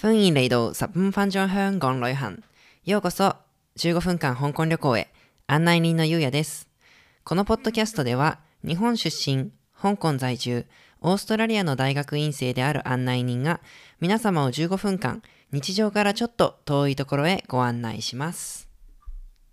歡迎嚟到十五分鐘香港旅行。ようこそ15分間香港旅行へ。案内人のゆうやです。このポッドキャストでは、日本出身、香港在住、オーストラリアの大学院生である案内人が、皆様を15分間、日常からちょっと遠いところへご案内します。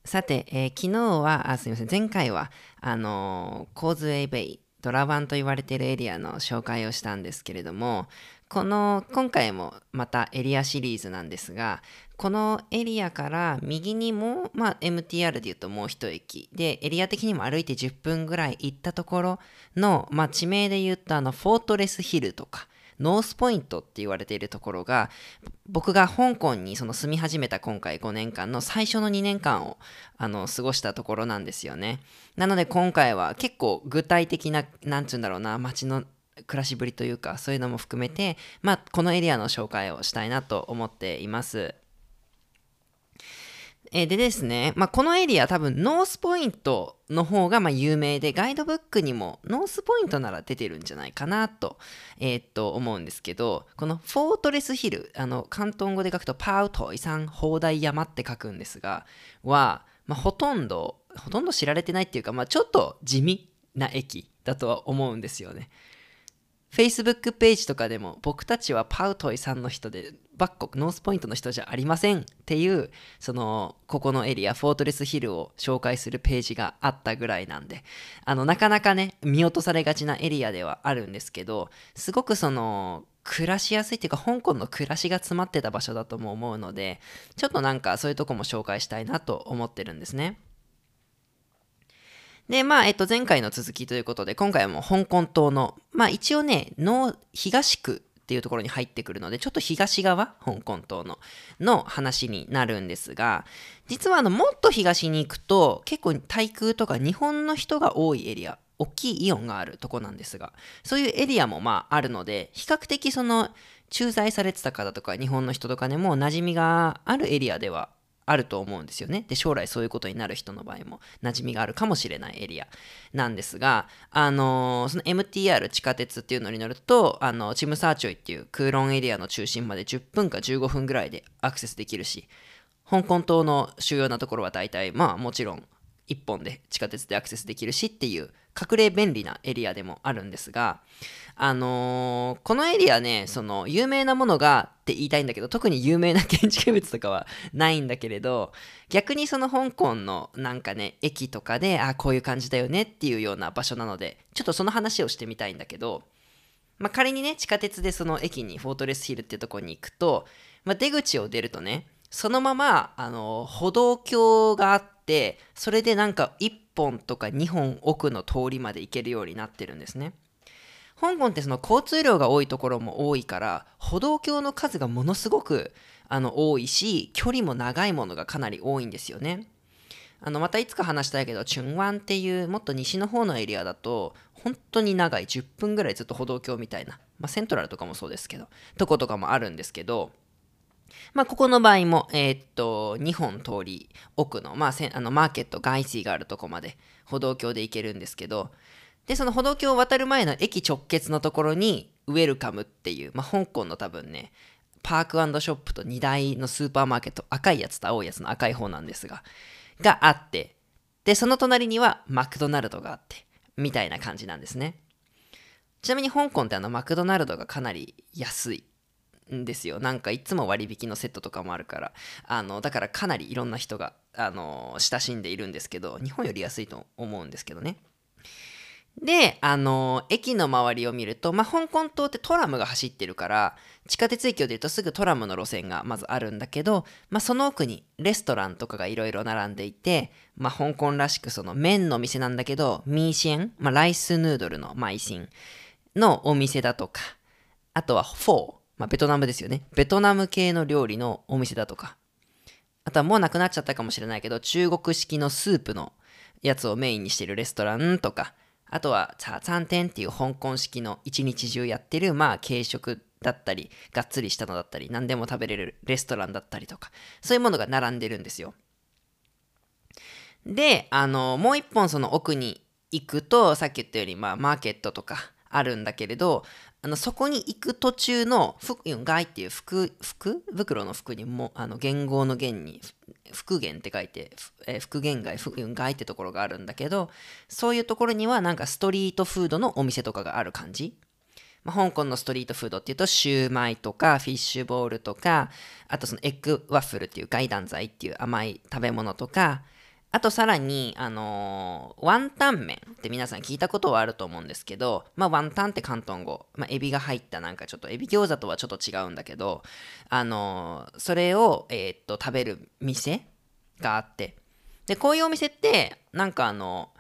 さて、えー昨日は、あ、すみません、前回は、あのーコーズウェイベイ、ドラワンと言われているエリアの紹介をしたんですけれども、この、今回もまたエリアシリーズなんですが、このエリアから右にも、まあ、MTR で言うともう一駅、で、エリア的にも歩いて10分ぐらい行ったところの、まあ、地名で言うと、あの、フォートレスヒルとか、ノースポイントって言われているところが、僕が香港にその住み始めた今回5年間の最初の2年間をあの過ごしたところなんですよね。なので今回は結構具体的な、なんつうんだろうな、街の暮らしぶりというか、そういうのも含めて、まあ、このエリアの紹介をしたいなと思っています。えーでですね、まあ、このエリア多分ノースポイントの方がまあ有名でガイドブックにもノースポイントなら出てるんじゃないかなと,、えーっと思うんですけどこのフォートレスヒルあの広東語で書くとパウトイサン砲台山って書くんですがは、まあ、ほとんどほとんど知られてないっていうか、まあ、ちょっと地味な駅だとは思うんですよね。Facebook ページとかでも僕たちはパウトイさんの人でバッコクノースポイントの人じゃありませんっていうそのここのエリアフォートレスヒルを紹介するページがあったぐらいなんであのなかなかね見落とされがちなエリアではあるんですけどすごくその暮らしやすいっていうか香港の暮らしが詰まってた場所だとも思うのでちょっとなんかそういうとこも紹介したいなと思ってるんですね。で、まあ、えっと、前回の続きということで、今回はもう香港島の、まあ、一応ね、の東区っていうところに入ってくるので、ちょっと東側、香港島の、の話になるんですが、実はあの、もっと東に行くと、結構対空とか日本の人が多いエリア、大きいイオンがあるとこなんですが、そういうエリアもまああるので、比較的その、駐在されてた方とか日本の人とかでも馴染みがあるエリアではあると思うんですよね。で、将来そういうことになる人の場合も馴染みがあるかもしれないエリアなんですが、あのーその MTR 地下鉄っていうのに乗ると、あの、チムサーチョイっていう空論エリアの中心まで10分か15分ぐらいでアクセスできるし、香港島の主要なところは大体、まあもちろん1本で地下鉄でアクセスできるしっていう隠れ便利なエリアでもあるんですが、あのーこのエリアね、その有名なものがって言いたいんだけど、特に有名な建築物とかはないんだけれど、逆にその香港のなんかね、駅とかで、あ、こういう感じだよねっていうような場所なので、ちょっとその話をしてみたいんだけど、まあ、仮にね、地下鉄でその駅にフォートレスヒルっていうとこに行くと、まあ、出口を出るとね、そのまま、あの、歩道橋があって、それでなんか1本とか2本奥の通りまで行けるようになってるんですね。香港ってその交通量が多いところも多いから歩道橋の数がものすごくあの多いし距離も長いものがかなり多いんですよね。あのまたいつか話したいけどチュンワンっていうもっと西の方のエリアだと本当に長い10分ぐらいずっと歩道橋みたいな、まあ、セントラルとかもそうですけどとことかもあるんですけどまあ、ここの場合も、えーっと、2本通り奥の、まあ、せあのマーケット、外水があるとこまで歩道橋で行けるんですけど、で、その歩道橋を渡る前の駅直結のところに、ウェルカムっていう、まあ、香港の多分ね、パークショップと2台のスーパーマーケット、赤いやつと青いやつの赤い方なんですが、があって、で、その隣にはマクドナルドがあって、みたいな感じなんですね。ちなみに香港ってあのマクドナルドがかなり安いんですよ。なんかいつも割引のセットとかもあるから。あの、だからかなりいろんな人が、あの、親しんでいるんですけど、日本より安いと思うんですけどね。で、あの、駅の周りを見ると、まあ、香港島ってトラムが走ってるから、地下鉄駅を出るとすぐトラムの路線がまずあるんだけど、まあ、その奥にレストランとかがいろいろ並んでいて、まあ、香港らしくその麺の店なんだけど、ミーシェン、まあ、ライスヌードルのマイシンのお店だとか、あとはフォー、まあ、ベトナムですよね。ベトナム系の料理のお店だとか、あとはもうなくなっちゃったかもしれないけど、中国式のスープのやつをメインにしてるレストランとか、あとはチャーツァンテンっていう香港式の一日中やってる、まあ軽食だったり、がっつりしたのだったり、何でも食べれるレストランだったりとか、そういうものが並んでるんですよ。で、あの、もう一本その奥に行くと、さっき言ったように、まあマーケットとかあるんだけれど、あのそこに行く途中の福外っていう福福袋の服にもあの元号の元に復元って書いて、えー、復元街福街ってところがあるんだけどそういうところにはなんかストリートフードのお店とかがある感じ。まあ、香港のストリートフードっていうとシューマイとかフィッシュボールとかあとそのエッグワッフルっていう外断剤っていう甘い食べ物とかあとさらに、あのー、ワンタン麺って皆さん聞いたことはあると思うんですけど、まあ、ワンタンって広東語、まあ、エビが入ったなんかちょっと、エビ餃子とはちょっと違うんだけど、あのー、それを、えー、っと、食べる店があって、で、こういうお店って、なんかあの、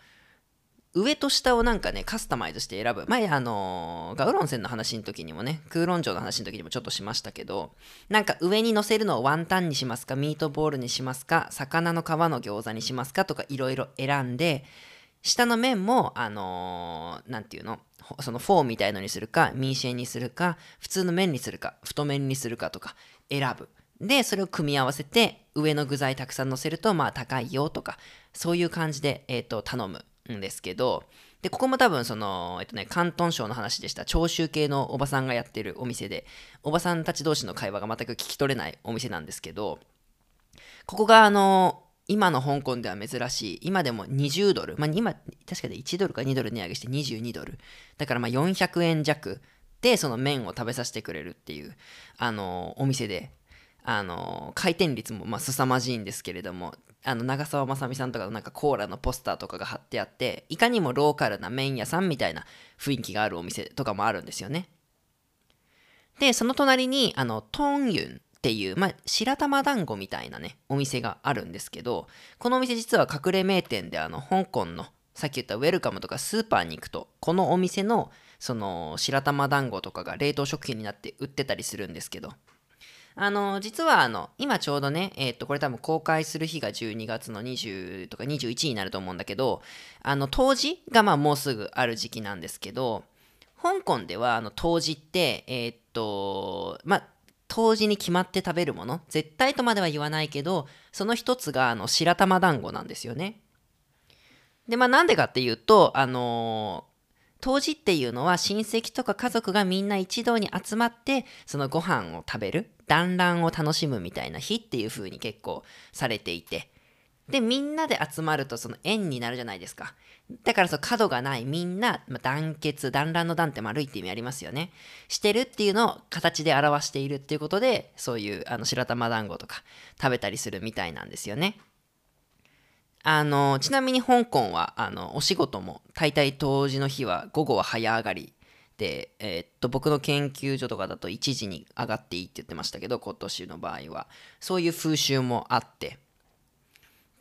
上と下をなんかね、カスタマイズして選ぶ。前、あのー、ガウロン線の話の時にもね、空論城の話の時にもちょっとしましたけど、なんか上に乗せるのをワンタンにしますか、ミートボールにしますか、魚の皮の餃子にしますかとかいろいろ選んで、下の面も、あのー、ていうの、そのフォーみたいのにするか、ミーシェンにするか、普通の麺にするか、太麺にするかとか選ぶ。で、それを組み合わせて、上の具材たくさん乗せると、まあ高いよとか、そういう感じで、えっ、ー、と、頼む。んですけど、で、ここも多分その、えっとね、広東省の話でした。長州系のおばさんがやってるお店で、おばさんたち同士の会話が全く聞き取れないお店なんですけど、ここがあの、今の香港では珍しい、今でも20ドル、まあ今、確かで1ドルか2ドル値上げして22ドル。だからまあ400円弱でその麺を食べさせてくれるっていう、あの、お店で、あの、回転率もまあ凄まじいんですけれども、あの長澤まさみさんとかのなんかコーラのポスターとかが貼ってあっていかにもローカルな麺屋さんみたいな雰囲気があるお店とかもあるんですよね。でその隣にあのトンユンっていう、まあ、白玉団子みたいなねお店があるんですけどこのお店実は隠れ名店であの香港のさっき言ったウェルカムとかスーパーに行くとこのお店のその白玉団子とかが冷凍食品になって売ってたりするんですけどあの、実はあの、今ちょうどね、えっ、と、これ多分公開する日が12月の20とか21になると思うんだけど、あの、冬至がまあもうすぐある時期なんですけど、香港ではあの冬至って、えっと、まあ、冬至に決まって食べるもの、絶対とまでは言わないけど、その一つがあの白玉団子なんですよね。で、まあなんでかっていうと、あの冬至っていうのは親戚とか家族がみんな一堂に集まってそのご飯を食べる団らんを楽しむみたいな日っていう風に結構されていて。でみんなで集まるとその縁になるじゃないですか。だからそう角がない。みんな、まあ、団結団らんの団って丸いって意味ありますよね。してるっていうのを形で表しているっていうことでそういうあの白玉団子とか食べたりするみたいなんですよね。あの、ちなみに香港は、あの、お仕事も、大体当時の日は、午後は早上がり、えー、っと、僕の研究所とかだと1時に上がっていいって言ってましたけど、今年の場合は。そういう風習もあって。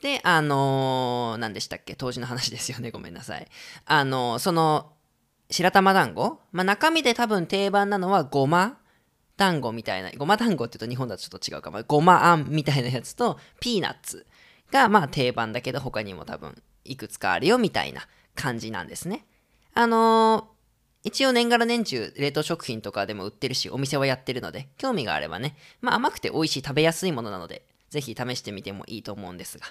で、あのー、何でしたっけ？当時の話ですよね。ごめんなさい。あのー、その、白玉団子？まあ、中身で多分定番なのはごま団子みたいな、ごま団子って言うと日本だとちょっと違うかも。ごまあんみたいなやつと、ピーナッツ。がまあ定番だけど他にも多分いくつかあるよみたいな感じなんですね。あのー、一応年がら年中冷凍食品とかでも売ってるしお店はやってるので興味があればね、まあ甘くて美味しい食べやすいものなのでぜひ試してみてもいいと思うんですが。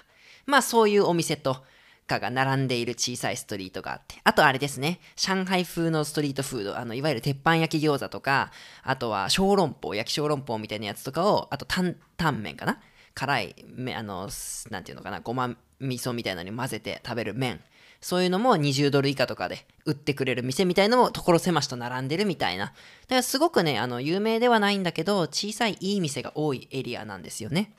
まあそういうお店とかが並んでいる小さいストリートがあって、あとあれですね、上海風のストリートフード、あの、いわゆる鉄板焼き餃子とか、あとは小籠包、焼き小籠包みたいなやつとかを、あと担々麺かな。辛い、あの、なんていうのかな、ごま味噌みたいなのに混ぜて食べる麺。そういうのも20ドル以下とかで売ってくれる店みたいのも所狭しと並んでるみたいな。だからすごくね、あの、有名ではないんだけど、小さいいい店が多いエリアなんですよね。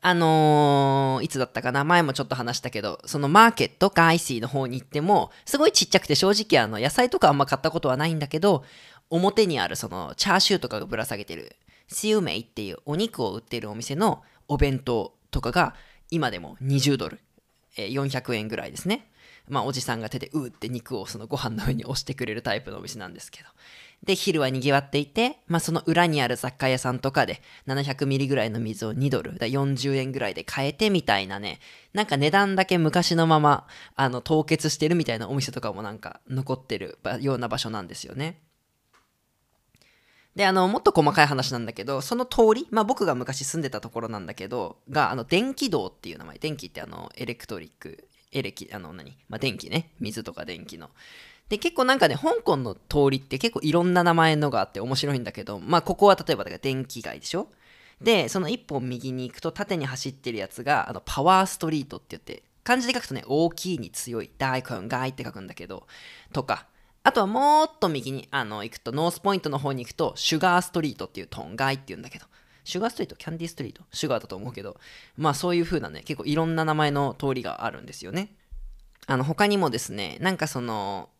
あのー、いつだったかな？前もちょっと話したけど、そのマーケットかアイシーの方に行っても、すごいちっちゃくて正直あの、野菜とかあんま買ったことはないんだけど、表にあるそのチャーシューとかがぶら下げてるシウメイっていうお肉を売ってるお店のお弁当とかが今でも20ドル、え、400円ぐらいですね。まあおじさんが手でうーって肉をそのご飯の上に押してくれるタイプのお店なんですけど。で、昼は賑わっていて、まあその裏にある雑貨屋さんとかで700ミリぐらいの水を2ドル、だ40円ぐらいで買えてみたいなね、なんか値段だけ昔のまま、あの、凍結してるみたいなお店とかもなんか残ってるような場所なんですよね。で、あの、もっと細かい話なんだけど、その通り、まあ僕が昔住んでたところなんだけど、が、あの、電気道っていう名前、電気ってあの、エレクトリック、エレキ、あの何、まあ、電気ね、水とか電気の。で、結構なんかね、香港の通りって結構いろんな名前のがあって面白いんだけど、まあここは例えばだから電気街でしょ？で、その一本右に行くと縦に走ってるやつが、あの、パワーストリートって言って、漢字で書くとね、大きいに強い、大根街って書くんだけど、とか、あとはもっと右にあの行くと、ノースポイントの方に行くと、シュガーストリートっていうトンガイって言うんだけど、シュガーストリート？キャンディーストリート？シュガーだと思うけど、まあそういう風なね、結構いろんな名前の通りがあるんですよね。あの、他にもですね、なんかその、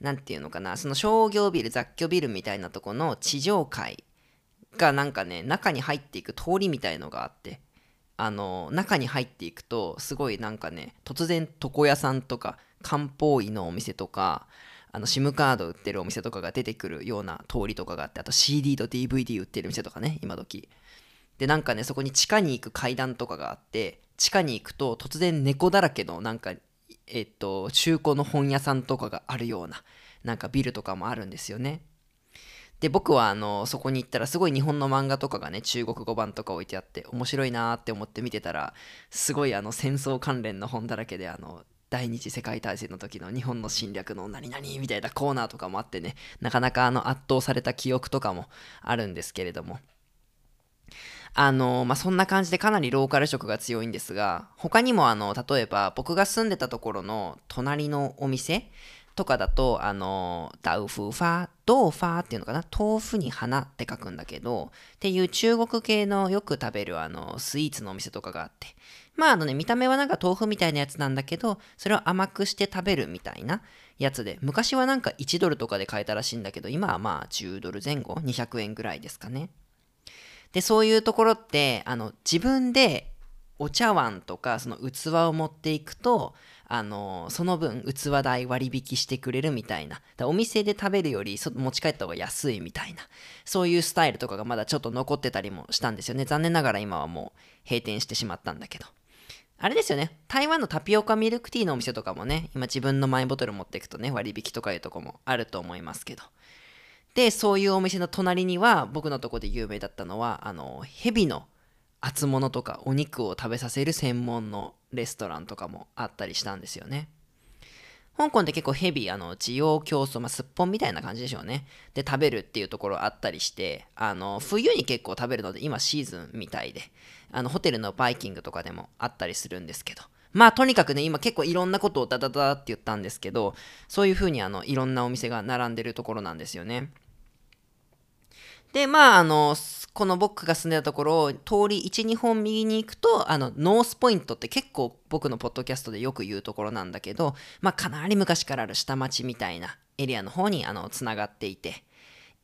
なんていうのかな、その商業ビル、雑居ビルみたいなとこの地上階がなんかね、中に入っていく通りみたいのがあって、あの、中に入っていくと、すごいなんかね、突然床屋さんとか、漢方医のお店とか、あの SIM カード売ってるお店とかが出てくるような通りとかがあって、あと CD と DVD 売ってる店とかね、今時。で、なんかね、そこに地下に行く階段とかがあって、地下に行くと突然猫だらけのなんか、えっと、中古の本屋さんとかがあるような、なんかビルとかもあるんですよね。で、僕はあの、そこに行ったらすごい日本の漫画とかがね、中国語版とか置いてあって、面白いなーって思って見てたら、すごいあの、戦争関連の本だらけで、あの、第二次世界大戦の時の日本の侵略の何々みたいなコーナーとかもあってね、なかなかあの圧倒された記憶とかもあるんですけれども。あの、まあ、そんな感じでかなりローカル色が強いんですが、他にもあの、例えば僕が住んでたところの隣のお店とかだと、あの、ダウフーファー、ドーファーっていうのかな？豆腐に花って書くんだけど、っていう中国系のよく食べるあの、スイーツのお店とかがあって、まああのね、見た目はなんか豆腐みたいなやつなんだけど、それを甘くして食べるみたいなやつで、昔はなんか1ドルとかで買えたらしいんだけど、今はまあ10ドル前後、200円ぐらいですかね。で、そういうところって、あの、自分でお茶碗とかその器を持っていくと、あのその分器代割引してくれるみたいなお店で食べるより持ち帰った方が安いみたいなそういうスタイルとかがまだちょっと残ってたりもしたんですよね残念ながら今はもう閉店してしまったんだけどあれですよね。台湾のタピオカミルクティーのお店とかもね、今自分のマイボトル持っていくとね、割引とかいうとこもあると思いますけど。で、そういうお店の隣には、僕のとこで有名だったのは、あの、蛇の厚物とかお肉を食べさせる専門のレストランとかもあったりしたんですよね。香港って結構ヘビー、あの、需要競争、まあ、すっぽんみたいな感じでしょうね。で、食べるっていうところあったりして、あの、冬に結構食べるので、今シーズンみたいで、あの、ホテルのバイキングとかでもあったりするんですけど、まあ、とにかくね、今結構いろんなことをダダダって言ったんですけど、そういう風にあの、いろんなお店が並んでるところなんですよね。で、まあ、あの、この僕が住んでたところを通り1、2本右に行くと、あの、ノースポイントって結構僕のポッドキャストでよく言うところなんだけど、まあ、かなり昔からある下町みたいなエリアの方に、あの、つながっていて、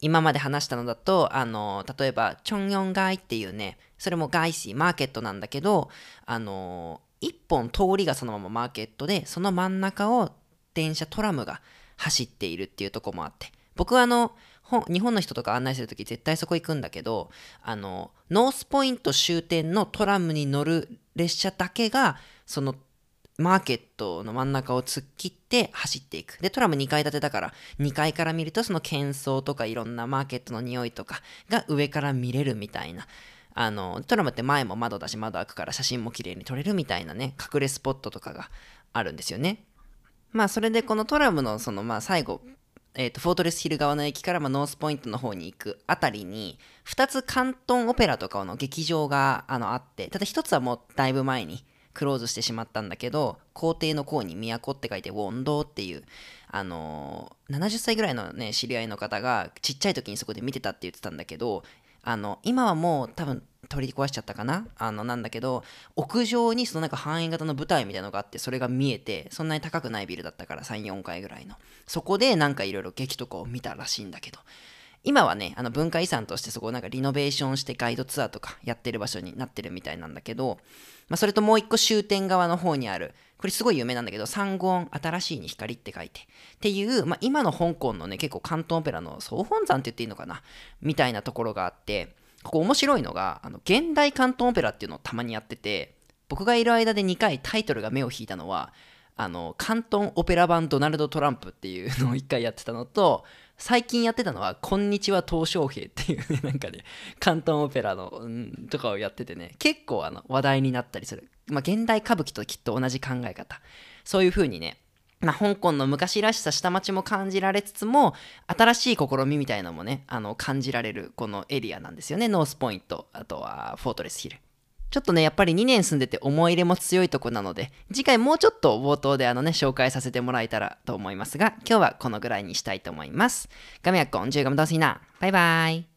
今まで話したのだと、あの、例えば、チョンヨン街っていうね、それも外市、マーケットなんだけど、あの、一本通りがそのままマーケットで、その真ん中を電車トラムが走っているっていうとこもあって、僕はあの、日本の人とか案内するとき絶対そこ行くんだけど、あの、ノースポイント終点のトラムに乗る列車だけが、そのマーケットの真ん中を突っ切って走っていく。で、トラム2階建てだから、2階から見るとその喧騒とかいろんなマーケットの匂いとかが上から見れるみたいな。あの、トラムって前も窓だし窓開くから写真も綺麗に撮れるみたいなね、隠れスポットとかがあるんですよね。まあそれでこのトラムのそのまあ最後えーと、フォートレスヒル側の駅から、まあ、ノースポイントの方に行くあたりに2つ関東オペラとかの劇場があのあってただ1つはもうだいぶ前にクローズしてしまったんだけど皇帝の皇に都って書いてウォンドっていうあのー、70歳ぐらいのね知り合いの方がちっちゃい時にそこで見てたって言ってたんだけどあの今はもう多分取り壊しちゃったかな？あのなんだけど屋上にそのなんか半円型の舞台みたいなのがあってそれが見えてそんなに高くないビルだったから34階ぐらいの。そこでなんかいろいろ劇とかを見たらしいんだけど。今はねあの文化遺産としてそこをなんかリノベーションしてガイドツアーとかやってる場所になってるみたいなんだけど、まあ、それともう一個終点側の方にあるこれすごい有名なんだけど、三言新しいに光って書いて。っていう、まあ、今の香港のね、結構関東オペラの総本山って言っていいのかな？みたいなところがあって、ここ面白いのが、あの現代関東オペラっていうのをたまにやってて、僕がいる間で2回タイトルが目を引いたのは、あの、関東オペラ版ドナルド・トランプっていうのを1回やってたのと、最近やってたのは、こんにちは東小平っていうね、なんかね、関東オペラの、うん、とかをやっててね、結構あの話題になったりする。まあ、現代歌舞伎ときっと同じ考え方そういう風にねまあ、香港の昔らしさ下町も感じられつつも新しい試みみたいなのもねあの感じられるこのエリアなんですよねノースポイントあとはフォートレスヒルちょっとねやっぱり2年住んでて思い入れも強いとこなので次回もうちょっと冒頭であのね紹介させてもらえたらと思いますが今日はこのぐらいにしたいと思います。咁日講住咁多先啦，拜拜。